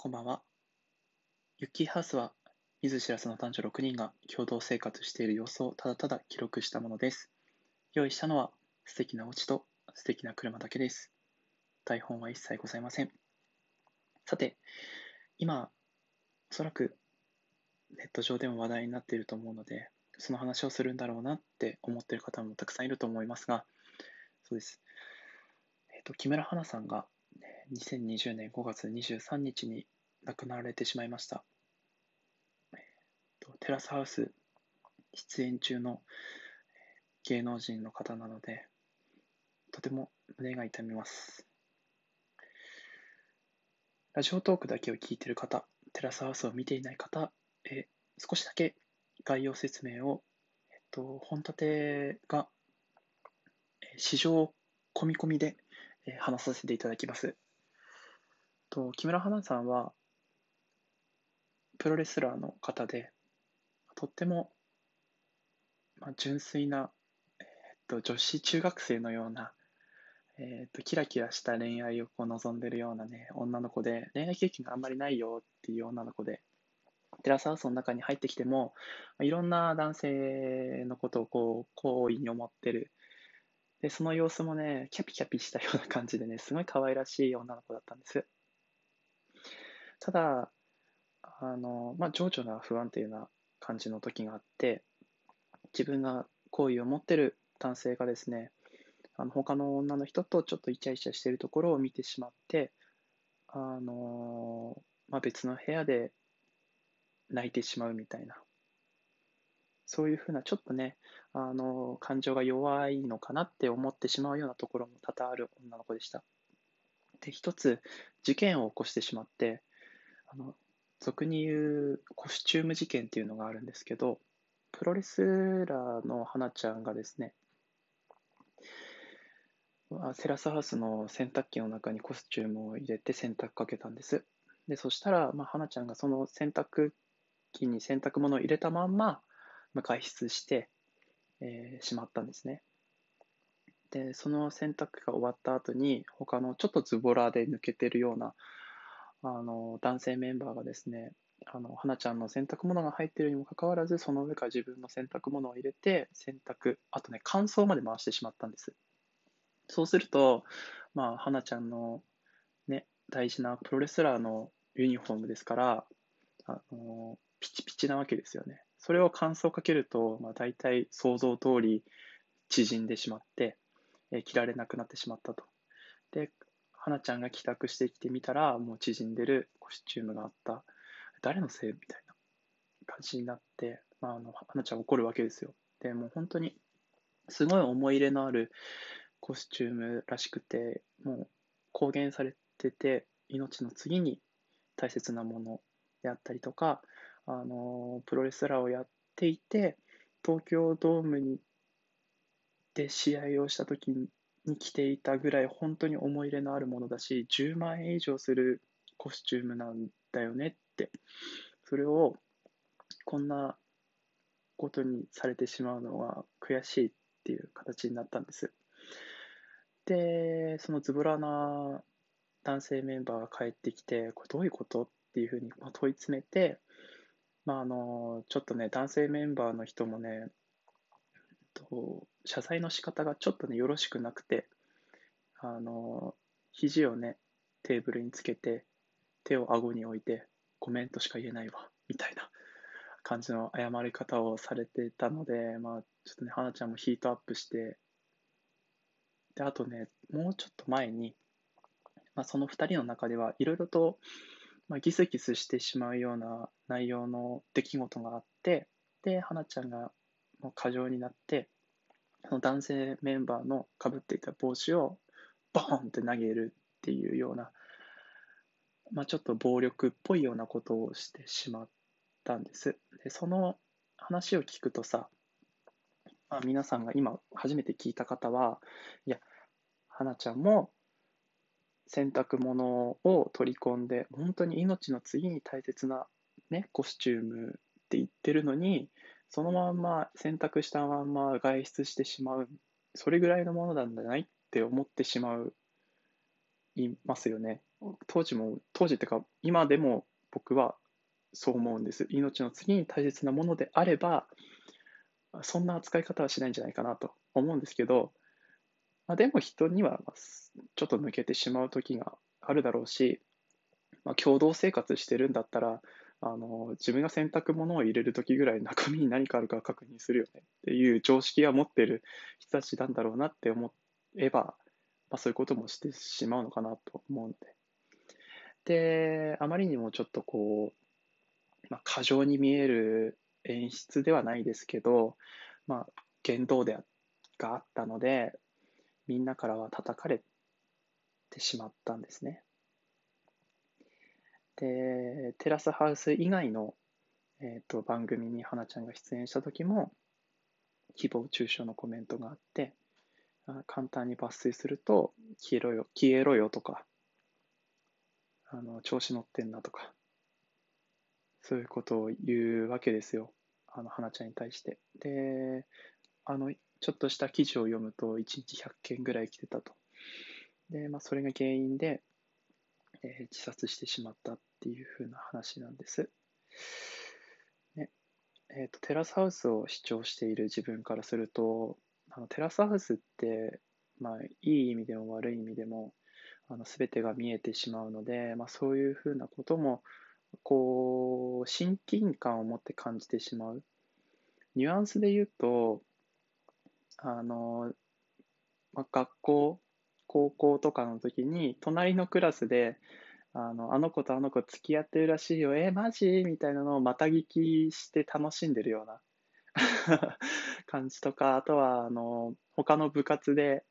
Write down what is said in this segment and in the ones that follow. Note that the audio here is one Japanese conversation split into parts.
こんばんは。ユッキーハウスは、見ず知らずの男女6人が共同生活している様子をただただ記録したものです。用意したのは、素敵なお家と素敵な車だけです。台本は一切ございません。さて、今、おそらくネット上でも話題になっていると思うので、その話をするんだろうなって思っている方もたくさんいると思いますが、そうです。えっ、と、木村花さんが2020年5月23日に亡くなられてしまいました。テラスハウス出演中の芸能人の方なので、とても胸が痛みます。ラジオトークだけを聞いている方、テラスハウスを見ていない方、え少しだけ概要説明を、えっと、本立てがえ市場込み込みで話させていただきます。と木村花さんはプロレスラーの方でとっても、まあ、純粋な、えーっと女子中学生のような、えーっとキラキラした恋愛をこう望んでるような、ね、女の子で恋愛経験があんまりないよっていう女の子でテラスハウスの中に入ってきてもいろんな男性のことをこう好意に思ってる。でその様子もねキャピキャピしたような感じでねすごい可愛らしい女の子だったんです。ただ、あの、まあ、情緒が不安定な感じの時があって、自分が好意を持ってる男性がですね、あの他の女の人とちょっとイチャイチャしてるところを見てしまって、あの、まあ、別の部屋で泣いてしまうみたいな、そういうふうなちょっとね、あの、感情が弱いのかなって思ってしまうようなところも多々ある女の子でした。で、一つ事件を起こしてしまって、あの俗に言うコスチューム事件っていうのがあるんですけど、プロレスラーの花ちゃんがですね、まあテラスハウスの洗濯機の中にコスチュームを入れて洗濯かけたんです。で、そしたら、まあ、花ちゃんがその洗濯機に洗濯物を入れたまんま、まあ、外出して、えーしまったんですね。で、その洗濯が終わった後に、他のちょっとズボラで抜けてるような、あの、男性メンバーがですね、あの、花ちゃんの洗濯物が入っているにもかかわらず、その上から自分の洗濯物を入れて、洗濯、あとね、乾燥まで回してしまったんです。そうすると、まあ、花ちゃんのね、大事なプロレスラーのユニフォームですから、あの、ピチピチなわけですよね。それを乾燥かけると、まあ、大体想像通り縮んでしまって、えー着られなくなってしまったと。で、花ちゃんが帰宅してきてみたら、もう縮んでるコスチュームがあった。誰のせいみたいな感じになって、まあ、あの花ちゃん怒るわけですよ。で、もう本当に、すごい思い入れのあるコスチュームらしくて、もう公言されてて、命の次に大切なものであったりとか、あのプロレスラーをやっていて、東京ドームにで試合をした時にに着ていたぐらい本当に思い入れのあるものだし、10万円以上するコスチュームなんだよねって、それをこんなことにされてしまうのは悔しいっていう形になったんです。で、そのズボラな男性メンバーが帰ってきて、これどういうことっていうふうに問い詰めて、まあ、あのちょっとね、男性メンバーの人もね、と謝罪の仕方がちょっとね、よろしくなくて、あの肘をね、テーブルにつけて、手を顎に置いて、ごめんとしか言えないわ、みたいな感じの謝り方をされてたので、まあ、ちょっとね、花ちゃんもヒートアップして、で、あとね、もうちょっと前に、まあ、その2人の中ではいろいろと、まあ、ギスギスしてしまうような内容の出来事があって、で、花ちゃんがもう過剰になって、その男性メンバーのかぶっていた帽子をボーンって投げるっていうような、まあ、ちょっと暴力っぽいようなことをしてしまったんです。で、その話を聞くとさ、まあ、皆さんが今初めて聞いた方は、いや、花ちゃんも洗濯物を取り込んで、本当に命の次に大切な、ね、コスチュームって言ってるのに、そのまんま洗濯したまんま外出してしまう、それぐらいのものなんじゃないって思ってしまう、いますよね。当時も、当時っていうか、今でも僕はそう思うんです。命の次に大切なものであれば、そんな扱い方はしないんじゃないかなと思うんですけど、まあ、でも人にはちょっと抜けてしまう時があるだろうし、まあ、共同生活してるんだったら、あの自分が洗濯物を入れるときぐらい中身に何かあるか確認するよねっていう常識は持ってる人たちなんだろうなって思えば、まあ、そういうこともしてしまうのかなと思うので。で、あまりにもちょっとこう、まあ、過剰に見える演出ではないですけど、まあ、言動でがあったので、みんなからは叩かれてしまったんですね。で、テラスハウス以外の、えーと、番組に花ちゃんが出演した時も、誹謗中傷のコメントがあって、簡単に抜粋すると、消えろよ、消えろよとか、あの調子乗ってんなとか、そういうことを言うわけですよ。あの、花ちゃんに対して。で、あの、ちょっとした記事を読むと、1日100件ぐらい来てたと。で、まあ、それが原因で、えー、自殺してしまったていう風な話なんです。ねえーと、テラスハウスを視聴している自分からすると、あのテラスハウスって、まあ、いい意味でも悪い意味でも、あの全てが見えてしまうので、まあ、そういうふうなこともこう親近感を持って感じてしまうニュアンスで言うとあの、まあ、学校高校とかの時に、隣のクラスで、あのあの子とあの子付き合ってるらしいよ、え、マジ？みたいなのをまた聞きして楽しんでるような。感じとか、あとは、あの、他の部活で、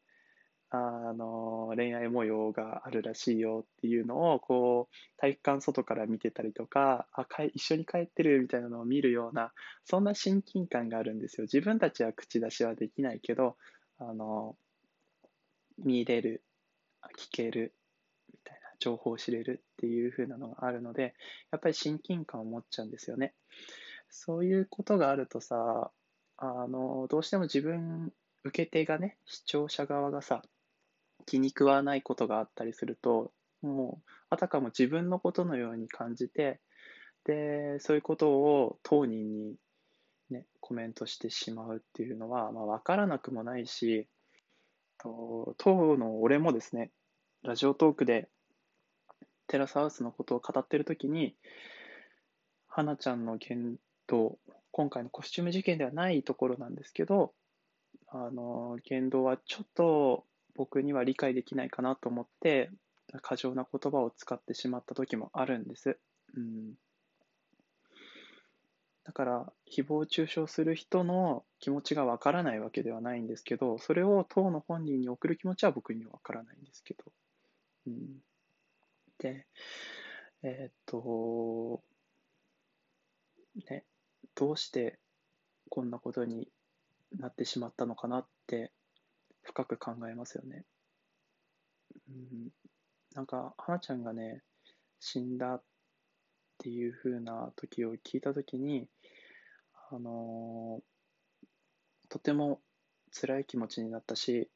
あの、恋愛模様があるらしいよっていうのを、こう、体育館外から見てたりとか、あ、か一緒に帰ってるみたいなのを見るような、そんな親近感があるんですよ。自分たちは口出しはできないけど、あの、見れる、聞ける、情報を知れるっていう風なのがあるので、やっぱり親近感を持っちゃうんですよね。そういうことがあるとさ、あの、どうしても自分、受け手がね、視聴者側がさ、気に食わないことがあったりすると、もう、あたかも自分のことのように感じて、で、そういうことを当人にね、コメントしてしまうっていうのは、まあ、わからなくもないし、と当の俺もですね、ラジオトークでテラスハウスのことを語ってるときに、花ちゃんの言動、今回のコスチューム事件ではないところなんですけど、あの、言動はちょっと僕には理解できないかなと思って、過剰な言葉を使ってしまった時もあるんです。うん、だから、誹謗中傷する人の気持ちがわからないわけではないんですけど、それを当の本人に送る気持ちは僕にはわからないんですけど。うん、で、えー、っと、ね、どうしてこんなことになってしまったのかなって深く考えますよね。うん、なんか、花ちゃんがね、死んだっていう風な時を聞いた時に、あのー、とても辛い気持ちになったし、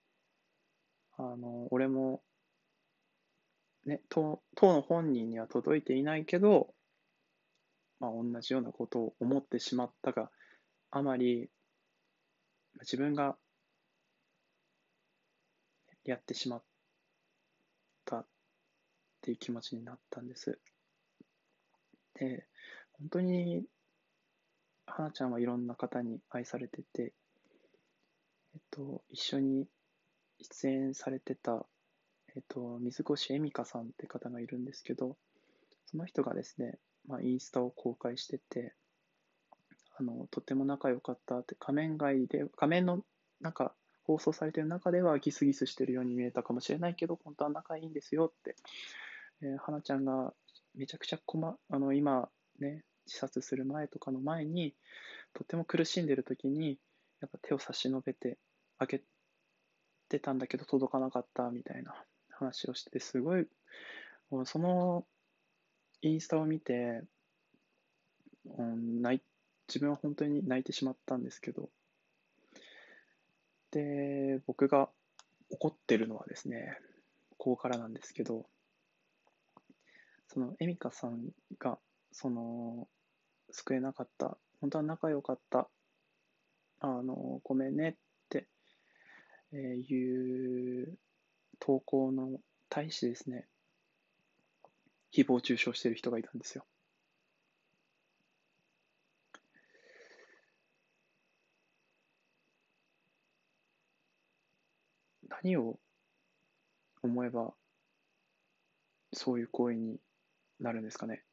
あのー、俺も、ね、当の本人には届いていないけど、まあ、同じようなことを思ってしまったがあまり、自分がやってしまったっていう気持ちになったんです。で、本当に花ちゃんはいろんな方に愛されてて、えっと、一緒に出演されてた、えっと、水越恵美香さんって方がいるんですけど、その人がですね、まあ、インスタを公開してて、あの、とても仲良かったって、仮面外で、仮面の中、放送されてる中ではギスギスしてるように見えたかもしれないけど、本当は仲いいんですよって、えー、花ちゃんがめちゃくちゃ困、あの、今ね、自殺する前とかの前に、とても苦しんでる時に、やっぱ手を差し伸べてあげてたんだけど届かなかったみたいな。話をして、すごい、そのインスタを見て、うん、泣自分は本当に泣いてしまったんですけど、で、僕が怒ってるのはですね、ここからなんですけど、そのエミカさんが、その、救えなかった、本当は仲良かった、あの、ごめんねって、えーいう投稿の対してですね、誹謗中傷してる人がいたんですよ。何を思えばそういう行為になるんですかね。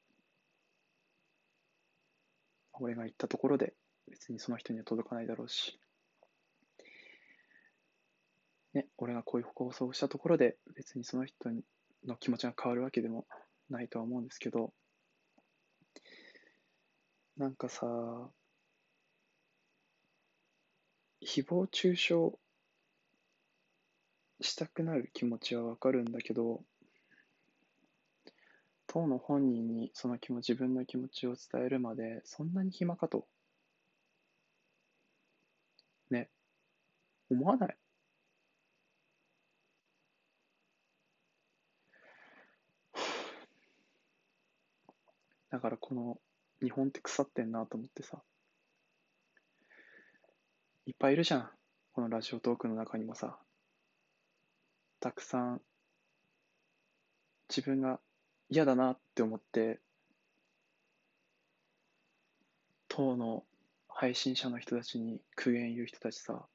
俺が言ったところで別にその人には届かないだろうし、ね、俺がこういう放送をしたところで別にその人の気持ちが変わるわけでもないとは思うんですけど、なんかさ、誹謗中傷したくなる気持ちはわかるんだけど、当の本人にその気持ち、自分の気持ちを伝えるまで、そんなに暇かと。ね。思わない。だからこの日本って腐ってんなと思ってさ。いっぱいいるじゃん。このラジオトークの中にもさ。たくさん自分が嫌だなって思って、当の配信者の人たちに苦言言う人たちさ、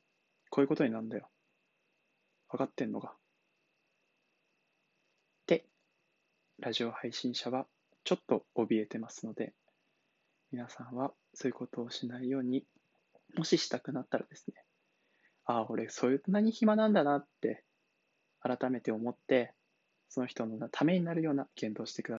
こういうことになるんだよ。分かってんのが。で、ラジオ配信者はちょっと怯えてますので、皆さんはそういうことをしないように、もししたくなったらですね、ああ、俺そんなに暇なんだなって改めて思って、その人のためになるような言動をしてください。